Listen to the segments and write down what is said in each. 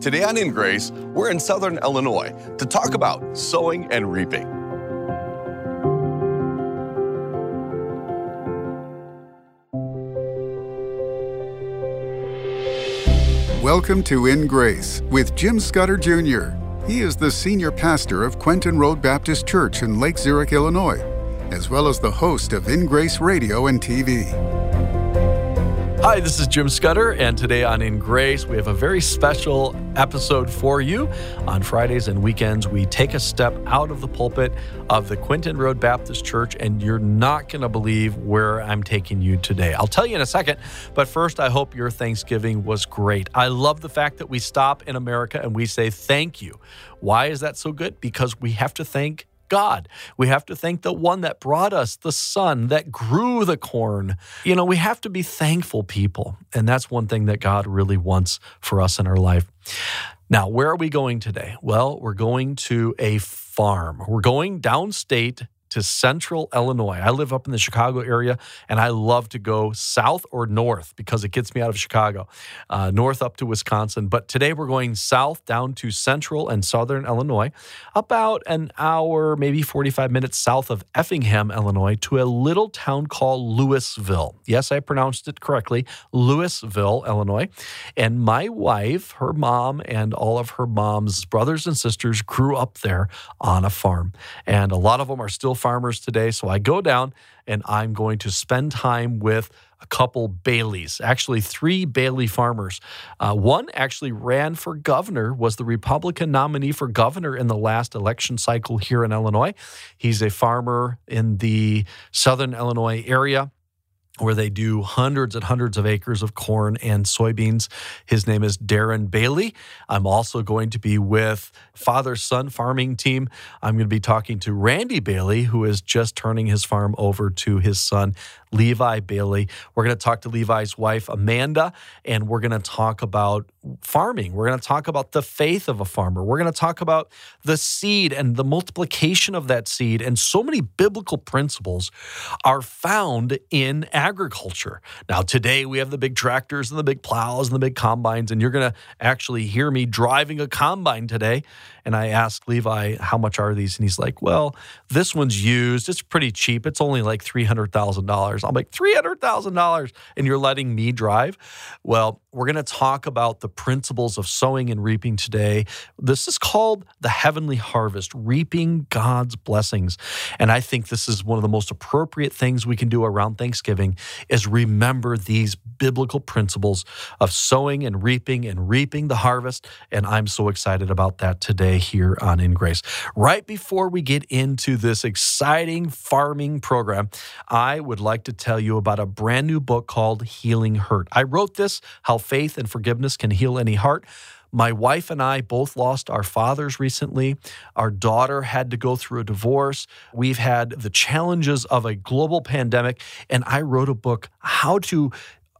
Today on In Grace, we're in Southern Illinois to talk about sowing and reaping. Welcome to In Grace with Jim Scudder Jr. He is the senior pastor of Quentin Road Baptist Church in Lake Zurich, Illinois, as well as the host of In Grace Radio and TV. Hi, this is Jim Scudder, and today on In Grace, we have a very special episode for you. On Fridays and weekends, we take a step out of the pulpit of the Quentin Road Baptist Church, and you're not going to believe where I'm taking you today. I'll tell you in a second, but first, I hope your Thanksgiving was great. I love the fact that we stop in America and we say thank you. Why is that so good? Because we have to thank God. We have to thank the one that brought us the sun that grew the corn. You know, we have to be thankful people. And that's one thing that God really wants for us in our life. Now, where are we going today? Well, we're going to a farm. We're going downstate to central Illinois. I live up in the Chicago area and I love to go south or north because it gets me out of Chicago, uh, north up to Wisconsin. But today we're going south down to central and southern Illinois, about an hour, maybe 45 minutes south of Effingham, Illinois, to a little town called Louisville. Yes, I pronounced it correctly Louisville, Illinois. And my wife, her mom, and all of her mom's brothers and sisters grew up there on a farm. And a lot of them are still farmers today. So I go down and I'm going to spend time with a couple Baileys, actually three Bailey farmers. Uh, one actually ran for governor, was the Republican nominee for governor in the last election cycle here in Illinois. He's a farmer in the southern Illinois area where they do hundreds and hundreds of acres of corn and soybeans. His name is Darren Bailey. I'm also going to be with father son farming team. I'm going to be talking to Randy Bailey, who is just turning his farm over to his son, Levi Bailey. We're going to talk to Levi's wife, Amanda, and we're going to talk about farming. We're going to talk about the faith of a farmer. We're going to talk about the seed and the multiplication of that seed. And so many biblical principles are found in agriculture. Now, today we have the big tractors and the big plows and the big combines, and you're going to actually hear me driving a combine today. And I asked Levi, how much are these? And he's like, well, this one's used. It's pretty cheap. It's only like $300,000. I'm like, $300,000 and you're letting me drive? Well, we're going to talk about the principles of sowing and reaping today. This is called the heavenly harvest, reaping God's blessings. And I think this is one of the most appropriate things we can do around Thanksgiving is remember these biblical principles of sowing and reaping and reaping the harvest. And I'm so excited about that today here on In Grace. Right before we get into this exciting farming program, I would like to tell you about a brand new book called Healing Hurt. I wrote this, How Faith and Forgiveness Can Heal Any Heart. My wife and I both lost our fathers recently. Our daughter had to go through a divorce. We've had the challenges of a global pandemic. And I wrote a book, How to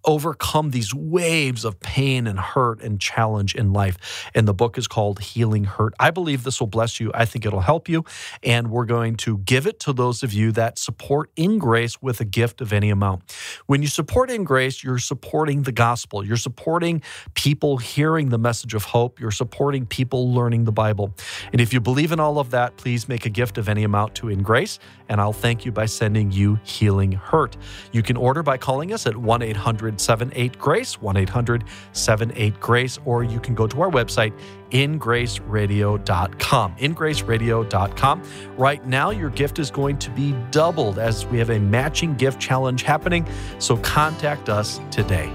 overcome these waves of pain and hurt and challenge in life. And the book is called Healing Hurt. I believe this will bless you. I think it'll help you. And we're going to give it to those of you that support In Grace with a gift of any amount. When you support In Grace, you're supporting the gospel, you're supporting people hearing the message of hope, you're supporting people learning the Bible. And if you believe in all of that, please make a gift of any amount to In Grace, and I'll thank you by sending you Healing Hurt. You can order by calling us at 1 800 78 Grace, 1 800 78 Grace, or you can go to our website, ingraceradio.com. Ingraceradio.com. Right now, your gift is going to be doubled as we have a matching gift challenge happening. So contact us today.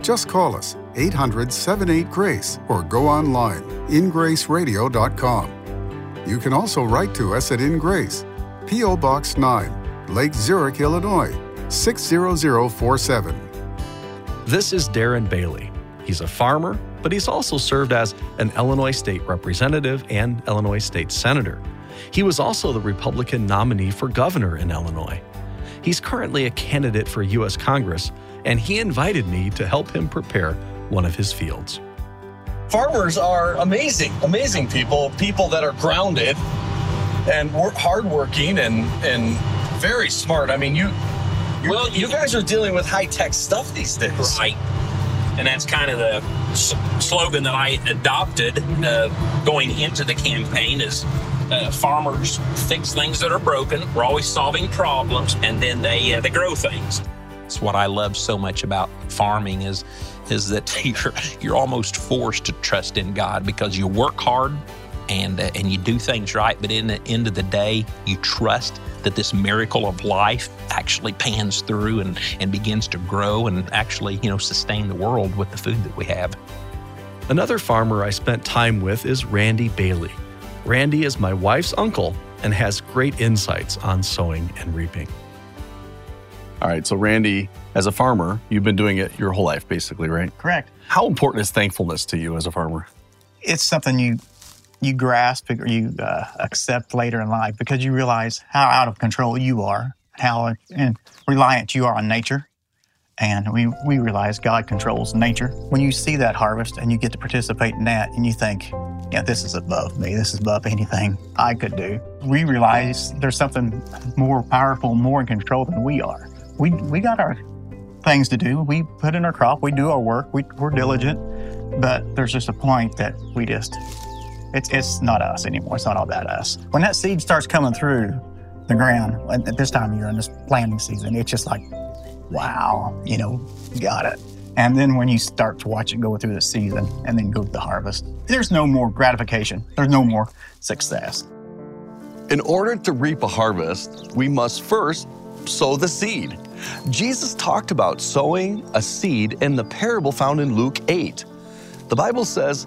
Just call us 800 78 Grace or go online ingraceradio.com. You can also write to us at In Grace, P.O. Box 9, Lake Zurich, Illinois 60047. This is Darren Bailey. He's a farmer, but he's also served as an Illinois state representative and Illinois state senator. He was also the Republican nominee for governor in Illinois. He's currently a candidate for U.S. Congress, and he invited me to help him prepare one of his fields. Farmers are amazing, amazing people, people that are grounded and work hardworking and and very smart. I mean, you well, you guys are dealing with high tech stuff these days, right? And that's kind of the s- slogan that I adopted uh, going into the campaign is uh, farmers fix things that are broken. We're always solving problems, and then they uh, they grow things. It's what I love so much about farming is is that you're you're almost forced to trust in God because you work hard and uh, and you do things right, but in the end of the day, you trust that this miracle of life actually pans through and, and begins to grow and actually you know sustain the world with the food that we have. Another farmer I spent time with is Randy Bailey. Randy is my wife's uncle and has great insights on sowing and reaping. All right, so Randy, as a farmer, you've been doing it your whole life, basically, right? Correct. How important is thankfulness to you as a farmer? It's something you you grasp or you uh, accept later in life because you realize how out of control you are, how reliant you are on nature, and we we realize God controls nature. When you see that harvest and you get to participate in that, and you think, yeah, this is above me. This is above anything I could do. We realize there's something more powerful, more in control than we are. We we got our things to do. We put in our crop. We do our work. We, we're diligent. But there's just a point that we just, it's, it's not us anymore. It's not all about us. When that seed starts coming through the ground at this time of year in this planting season, it's just like, wow, you know, got it. And then when you start to watch it go through the season and then go to the harvest, there's no more gratification. There's no more success. In order to reap a harvest, we must first sow the seed. Jesus talked about sowing a seed in the parable found in Luke 8. The Bible says,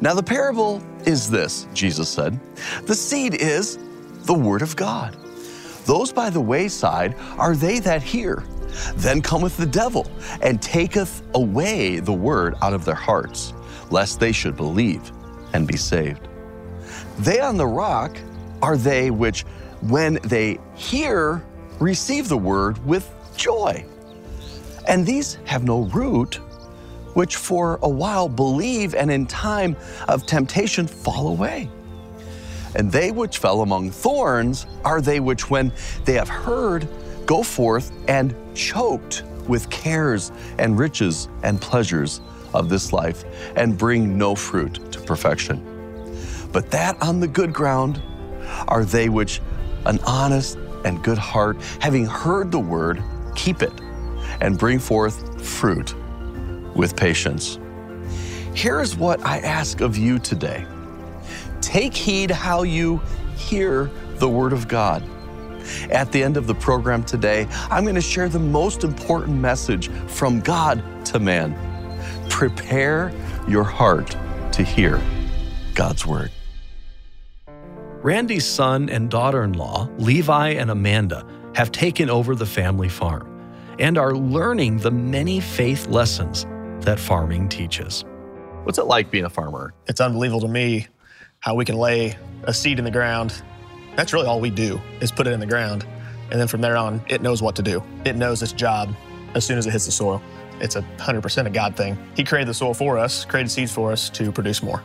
Now, the parable is this, Jesus said the seed is the word of God. Those by the wayside are they that hear. Then cometh the devil and taketh away the word out of their hearts, lest they should believe and be saved. They on the rock are they which, when they hear, receive the word with joy. And these have no root, which for a while believe and in time of temptation fall away. And they which fell among thorns are they which, when they have heard, go forth and choked with cares and riches and pleasures of this life, and bring no fruit to perfection. But that on the good ground are they which, an honest and good heart, having heard the word, keep it, and bring forth fruit with patience. Here's what I ask of you today take heed how you hear the word of God. At the end of the program today, I'm going to share the most important message from God to man. Prepare your heart to hear God's word. Randy's son and daughter in law, Levi and Amanda, have taken over the family farm and are learning the many faith lessons that farming teaches. What's it like being a farmer? It's unbelievable to me how we can lay a seed in the ground. That's really all we do is put it in the ground. And then from there on, it knows what to do. It knows its job as soon as it hits the soil. It's a 100% a God thing. He created the soil for us, created seeds for us to produce more.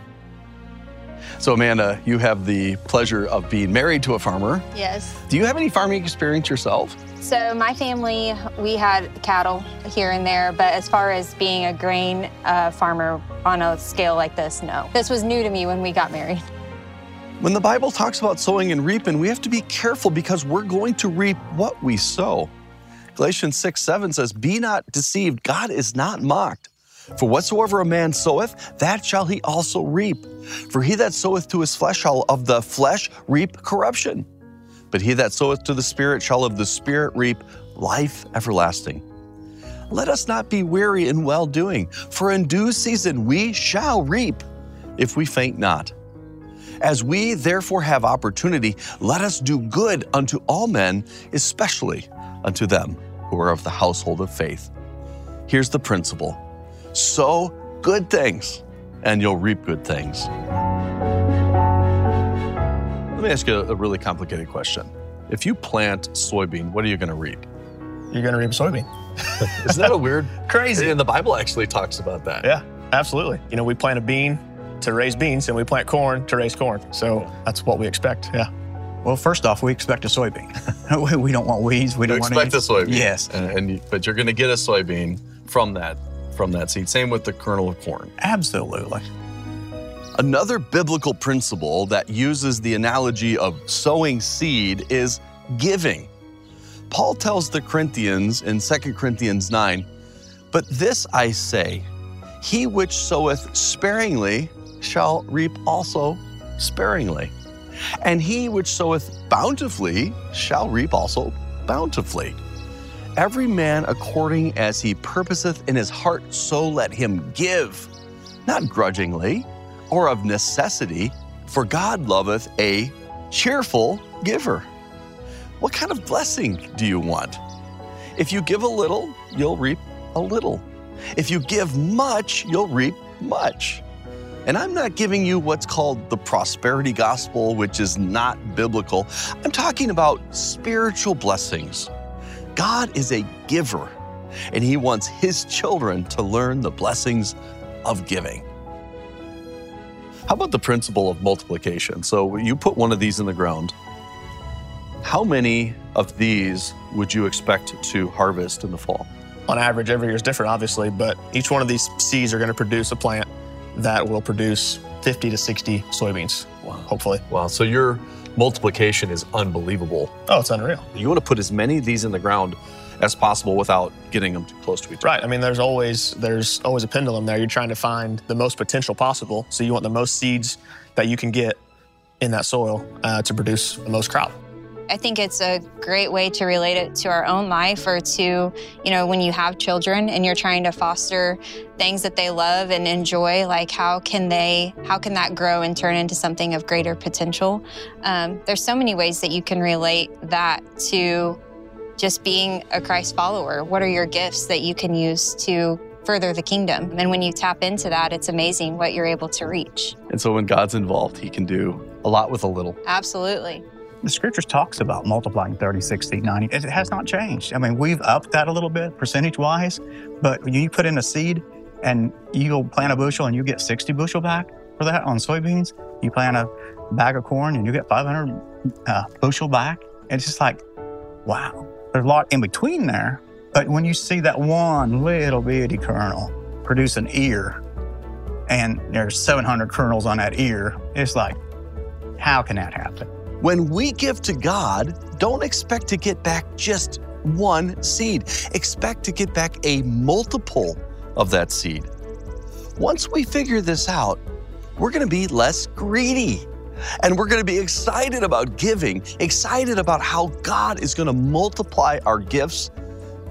So, Amanda, you have the pleasure of being married to a farmer. Yes. Do you have any farming experience yourself? So my family, we had cattle here and there, but as far as being a grain uh, farmer on a scale like this, no. This was new to me when we got married. When the Bible talks about sowing and reaping, we have to be careful because we're going to reap what we sow. Galatians 6 7 says, Be not deceived, God is not mocked. For whatsoever a man soweth, that shall he also reap. For he that soweth to his flesh shall of the flesh reap corruption. But he that soweth to the Spirit shall of the Spirit reap life everlasting. Let us not be weary in well doing, for in due season we shall reap if we faint not. As we therefore have opportunity, let us do good unto all men, especially unto them who are of the household of faith. Here's the principle Sow good things, and you'll reap good things. Let me ask you a really complicated question. If you plant soybean, what are you going to reap? You're going to reap soybean. Isn't that a weird? Crazy. And the Bible actually talks about that. Yeah, absolutely. You know, we plant a bean to raise beans, and we plant corn to raise corn. So that's what we expect. Yeah. Well, first off, we expect a soybean. we don't want weeds. We don't want expect a soybean. Yes, And, and you, but you're going to get a soybean from that from that seed. Same with the kernel of corn. absolutely. Another biblical principle that uses the analogy of sowing seed is giving. Paul tells the Corinthians in 2 Corinthians 9, But this I say, he which soweth sparingly shall reap also sparingly, and he which soweth bountifully shall reap also bountifully. Every man according as he purposeth in his heart, so let him give, not grudgingly or of necessity, for God loveth a cheerful giver. What kind of blessing do you want? If you give a little, you'll reap a little. If you give much, you'll reap much. And I'm not giving you what's called the prosperity gospel, which is not biblical. I'm talking about spiritual blessings. God is a giver, and He wants His children to learn the blessings of giving. How about the principle of multiplication? So you put one of these in the ground. How many of these would you expect to harvest in the fall? On average, every year is different, obviously, but each one of these seeds are going to produce a plant that will produce 50 to 60 soybeans, Wow. hopefully. Wow. So your multiplication is unbelievable. Oh, it's unreal. You want to put as many of these in the ground as possible without getting them too close to each other. Right. I mean, there's always there's always a pendulum there. You're trying to find the most potential possible. So you want the most seeds that you can get in that soil uh, to produce the most crop. I think it's a great way to relate it to our own life or to, you know, when you have children and you're trying to foster things that they love and enjoy, like how can they, how can that grow and turn into something of greater potential? Um, there's so many ways that you can relate that to just being a Christ follower. What are your gifts that you can use to further the kingdom? And when you tap into that, it's amazing what you're able to reach. And so when God's involved, He can do a lot with a little. Absolutely. The scriptures talks about multiplying 30, 60, 90. It has not changed. I mean, we've upped that a little bit percentage wise, but you put in a seed and you go plant a bushel and you get 60 bushel back for that on soybeans, you plant a bag of corn and you get 500 uh, bushel back. It's just like, wow. There's a lot in between there, but when you see that one little bitty kernel produce an ear and there's 700 kernels on that ear, it's like, how can that happen? When we give to God, don't expect to get back just one seed. Expect to get back a multiple of that seed. Once we figure this out, we're going to be less greedy. And we're going to be excited about giving, excited about how God is going to multiply our gifts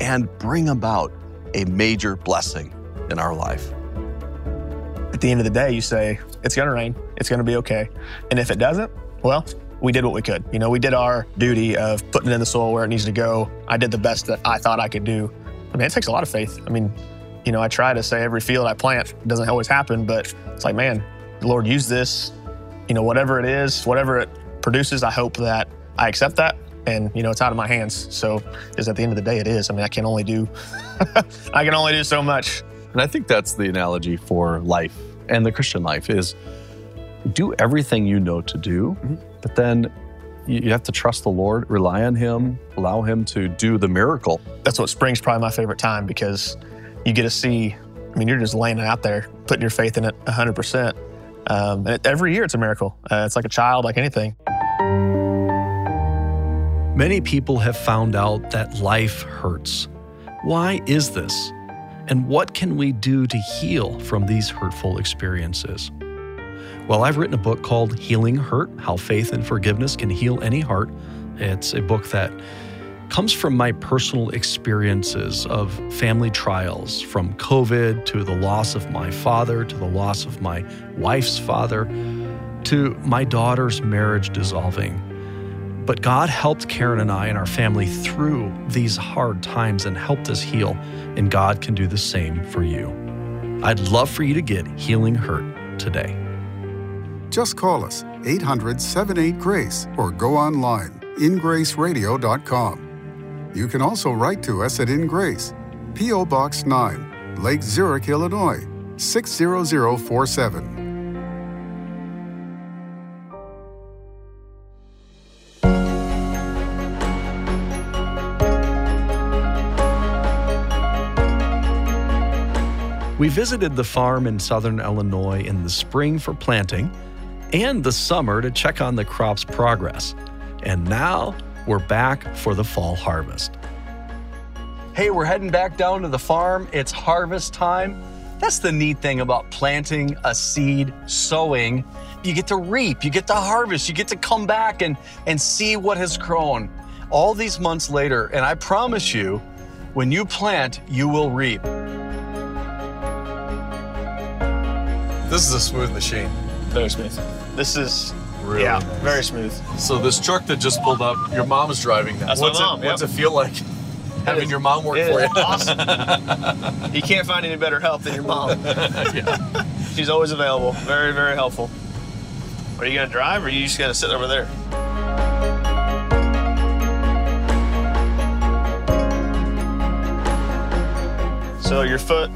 and bring about a major blessing in our life. At the end of the day, you say, it's going to rain, it's going to be okay. And if it doesn't, well, we did what we could. You know, we did our duty of putting it in the soil where it needs to go. I did the best that I thought I could do. I mean, it takes a lot of faith. I mean, you know, I try to say every field I plant it doesn't always happen, but it's like, man, the Lord use this, you know, whatever it is, whatever it produces, I hope that I accept that and, you know, it's out of my hands. So, because at the end of the day, it is. I mean, I can only do, I can only do so much. And I think that's the analogy for life and the Christian life is do everything you know to do, mm-hmm. But then you you have to trust the Lord, rely on Him, allow Him to do the miracle. that's what spring's probably my favorite time because you get to see i mean you're just laying it out there putting your faith in it 100% um, and every year it's a miracle uh, it's like a child like anything Many people have found out that life hurts. Why is this? And what can we do to heal from these hurtful experiences? Well, I've written a book called Healing Hurt How Faith and Forgiveness Can Heal Any Heart. It's a book that comes from my personal experiences of family trials, from COVID to the loss of my father, to the loss of my wife's father, to my daughter's marriage dissolving. But God helped Karen and I and our family through these hard times and helped us heal, and God can do the same for you. I'd love for you to get Healing Hurt today. Just call us 800 78 Grace or go online ingraceradio.com. You can also write to us at In Grace, P.O. Box 9, Lake Zurich, Illinois 60047. We visited the farm in southern Illinois in the spring for planting and the summer to check on the crop's progress. And now we're back for the fall harvest. Hey, we're heading back down to the farm. It's harvest time. That's the neat thing about planting a seed, sowing. You get to reap, you get to harvest, you get to come back and, and see what has grown all these months later. And I promise you, when you plant, you will reap. This is a smooth machine. Very smooth. This is Really yeah, nice. very smooth. So this truck that just pulled up, your mom is driving that. That's my what's mom, It, what's yep. it feel like having is- your mom work It for you? awesome. you can't find any better help than your mom. She's always available. Very, very helpful. Are you gonna drive or are you just gonna sit over there? So your foot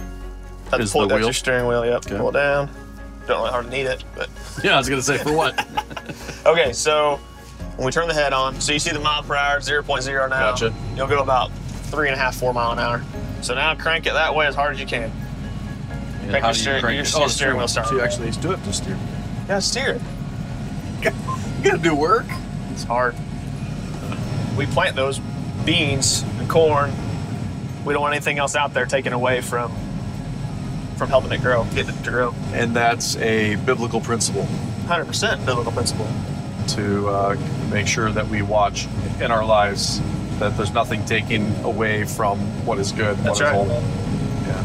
at Is the point the that's wheel? your steering wheel. Yep. Okay. Pull it down. Don't really hardly need it, but Yeah, I was to say, for what? Okay, so when we turn the head on, so you see the mile per hour, 0.0 now. Gotcha. You'll go about three and a half, four mile an hour. So now crank it that way as hard as you can. Crank how your do you steering, crank your, your Oh, steering wheel start. So you actually do have to steer. Yeah, steer it. You gotta do work. It's hard. We plant those beans and corn. We don't want anything else out there taken away from from helping it grow, getting it to grow. And that's a biblical principle 100% biblical principle. to uh, make sure that we watch in our lives that there's nothing taken away from what is good. That's what is right. holy. Yeah.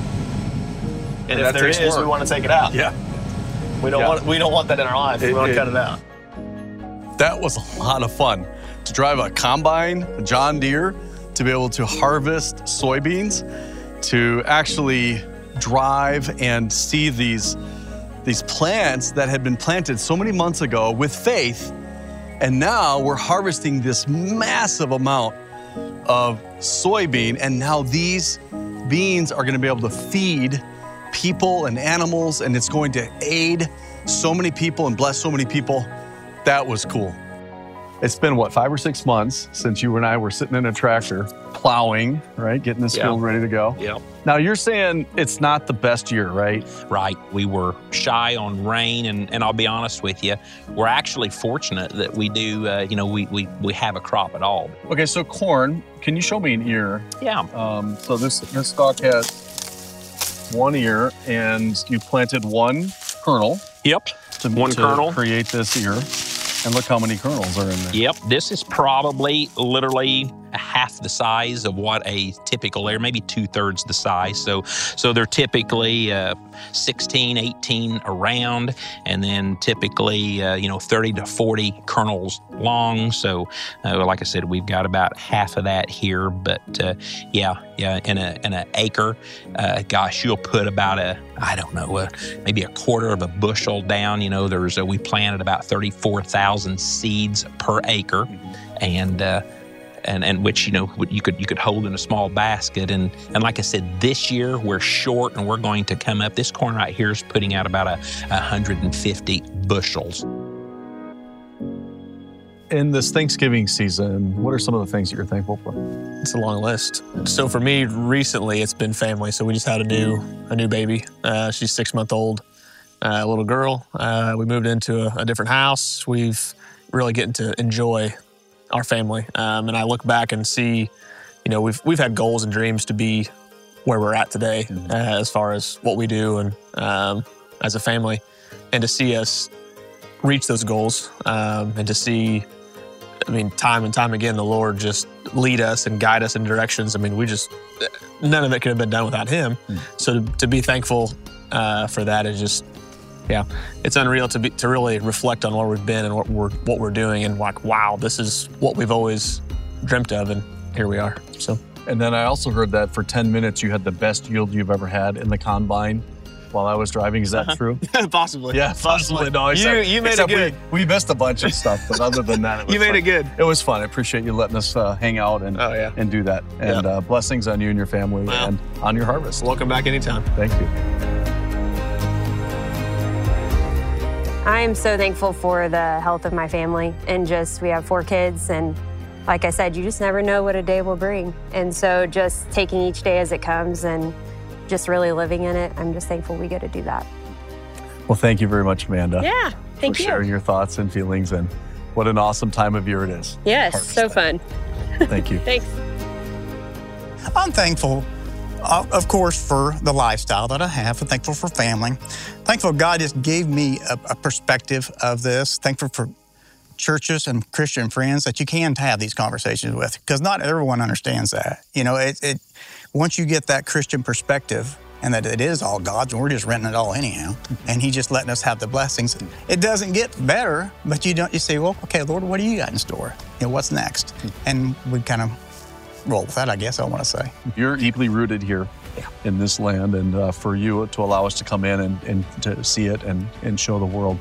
And, And if there is, we want to take it out. Yeah. We don't Yeah. want we don't want that in our life. It- we want to cut it out. That was a lot of fun to drive a combine, a John Deere, to be able to harvest soybeans, to actually drive and see these these plants that had been planted so many months ago with faith, and now we're harvesting this massive amount of soybean, and now these beans are going to be able to feed people and animals, and it's going to aid so many people and bless so many people. That was cool. It's been what, five or six months since you and I were sitting in a tractor plowing, right? Getting this Yeah. field ready to go. Yep. Now you're saying it's not the best year, right? Right. We were shy on rain, and, and I'll be honest with you, we're actually fortunate that we do, uh, you know, we, we, we have a crop at all. Okay, so corn, can you show me an ear? Yeah. Um, so this this stalk has one ear, and you planted one kernel Yep. to, One to kernel. create this ear. And look how many kernels are in there. Yep. This is probably literally half the size of what a typical air, maybe two thirds the size. So, so they're typically uh, 16, 18 around, and then typically, uh, you know, 30 to 40 kernels long. So, uh, like I said, we've got about half of that here. But uh, yeah, yeah, in a in an acre, uh, gosh, you'll put about a I don't know, uh, maybe a quarter of a bushel down. You know, there's a, we planted about 34,000 seeds per acre, and. Uh, and, and which you know you could you could hold in a small basket and and like I said this year we're short and we're going to come up this corn right here is putting out about a 150 bushels In this Thanksgiving season, what are some of the things that you're thankful for? It's a long list. So for me, recently it's been family. So we just had a new a new baby. Uh, she's six month old, uh, little girl. Uh, we moved into a, a different house. We've really getting to enjoy our family. Um, and I look back and see, you know, we've we've had goals and dreams to be where we're at today, uh, as far as what we do and um, as a family, and to see us reach those goals um, and to see I mean, time and time again, the Lord just lead us and guide us in directions. I mean, we just, none of it could have been done without Him. So to, to be thankful uh, for that is just, yeah, it's unreal to be to really reflect on where we've been and what we're what we're doing and like, wow, this is what we've always dreamt of, and here we are. So And then I also heard that for 10 minutes you had the best yield you've ever had in the combine. while I was driving. Is that Uh-huh. true? possibly. Yeah, possibly. No, You- except- you made it good. We, we missed a bunch of stuff, but other than that, it was You made fun. it good. It was fun. I appreciate you letting us uh, hang out and Oh, yeah. and do that. And uh, blessings on you and your family Well. and on your harvest. Welcome back anytime. Thank you. I am so thankful for the health of my family and just we have four kids and like I said, you just never know what a day will bring. And so just taking each day as it comes and just really living in it, I'm just thankful we get to do that. Well, thank you very much, Amanda. Yeah, thank you. for you. sharing your thoughts and feelings and what an awesome time of year it is. Yes, Harvest so time. fun. Thank you. Thanks. I'm thankful, Uh, of course, for the lifestyle that I have. I'm thankful for family. Thankful God just gave me a, a perspective of this. Thankful for churches and Christian friends that you can have these conversations with, because not everyone understands that. You know, it, it once you get that Christian perspective. And that it is all God's, and we're just renting it all anyhow. And He's just letting us have the blessings. It doesn't get better, but you don't. You say, "Well, okay, Lord, what do you got in store? You know, what's next?" And we kind of roll with that, I guess I want to say. You're deeply rooted here in this land, and uh, for you to allow us to come in and, and to see it and, and show the world,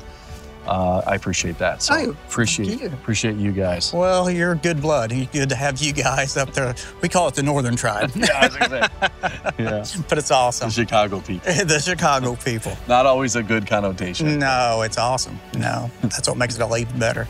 uh, I appreciate that. So Oh, appreciate you. appreciate you guys. Well, you're good blood. It's good to have you guys up there. We call it the Northern Tribe, yeah, yeah, but it's awesome. the Chicago people. the Chicago people. Not always a good connotation. No, it's awesome. No, that's what makes it all even better.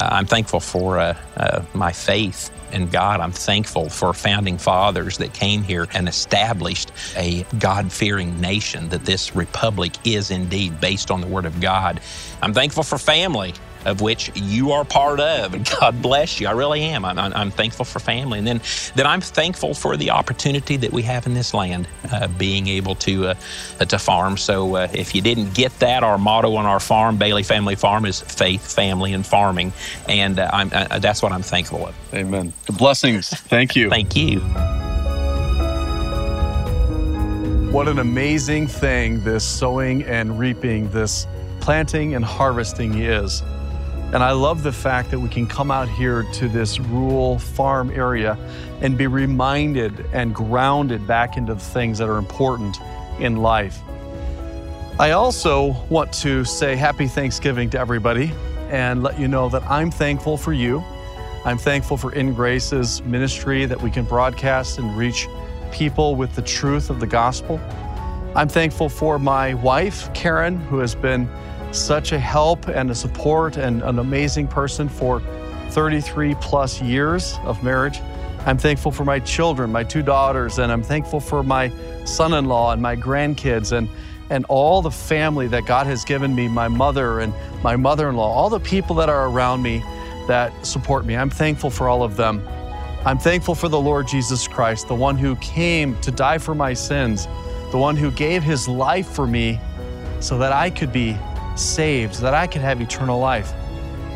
Uh, I'm thankful for uh, uh, my faith in God. I'm thankful for founding fathers that came here and established a God fearing nation, that this republic is indeed based on the Word of God. I'm thankful for family. Of which you are part of, and God bless you. I really am. I'm, I'm, I'm thankful for family, and then that I'm thankful for the opportunity that we have in this land, uh, being able to uh, to farm. So, uh, if you didn't get that, our motto on our farm, Bailey Family Farm, is faith, family, and farming, and uh, I'm, uh, that's what I'm thankful of. Amen. Blessings. Thank you. Thank you. What an amazing thing this sowing and reaping, this planting and harvesting is. And I love the fact that we can come out here to this rural farm area and be reminded and grounded back into the things that are important in life. I also want to say happy Thanksgiving to everybody and let you know that I'm thankful for you. I'm thankful for In Grace's ministry that we can broadcast and reach people with the truth of the gospel. I'm thankful for my wife, Karen, who has been such a help and a support and an amazing person for 33 plus years of marriage. I'm thankful for my children, my two daughters, and I'm thankful for my son in law and my grandkids and, and all the family that God has given me my mother and my mother in law, all the people that are around me that support me. I'm thankful for all of them. I'm thankful for the Lord Jesus Christ, the one who came to die for my sins, the one who gave his life for me so that I could be saved, so that I could have eternal life.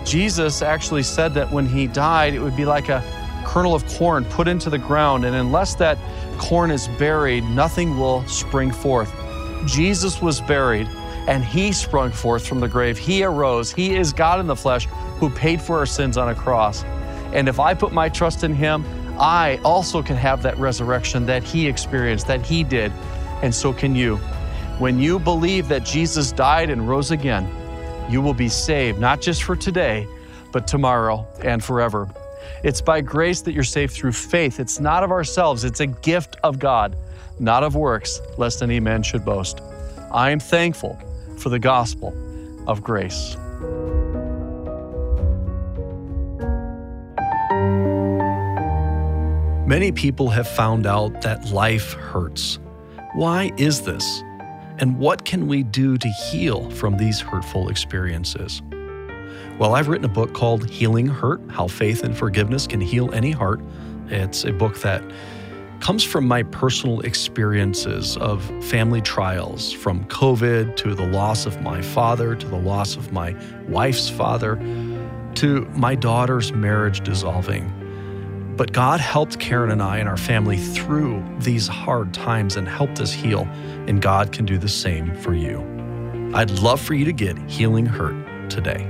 Jesus actually said that when he died, it would be like a kernel of corn put into the ground, and unless that corn is buried, nothing will spring forth. Jesus was buried, and he sprung forth from the grave. He arose. He is God in the flesh who paid for our sins on a cross. And if I put my trust in him, I also can have that resurrection that he experienced, that he did, and so can you. When you believe that Jesus died and rose again, you will be saved, not just for today, but tomorrow and forever. It's by grace that you're saved through faith. It's not of ourselves, it's a gift of God, not of works, lest any man should boast. I am thankful for the gospel of grace. Many people have found out that life hurts. Why is this? And what can we do to heal from these hurtful experiences? Well, I've written a book called Healing Hurt How Faith and Forgiveness Can Heal Any Heart. It's a book that comes from my personal experiences of family trials, from COVID to the loss of my father, to the loss of my wife's father, to my daughter's marriage dissolving. But God helped Karen and I and our family through these hard times and helped us heal, and God can do the same for you. I'd love for you to get Healing Hurt today.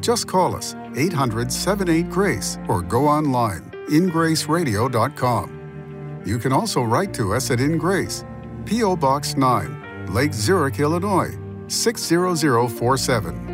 Just call us 800 78 Grace or go online ingraceradio.com. You can also write to us at In Grace, P.O. Box 9, Lake Zurich, Illinois 60047.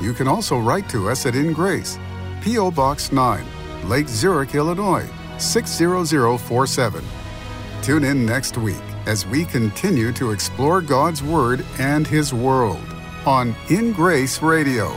You can also write to us at In Grace, P.O. Box 9, Lake Zurich, Illinois 60047. Tune in next week as we continue to explore God's Word and His world on In Grace Radio.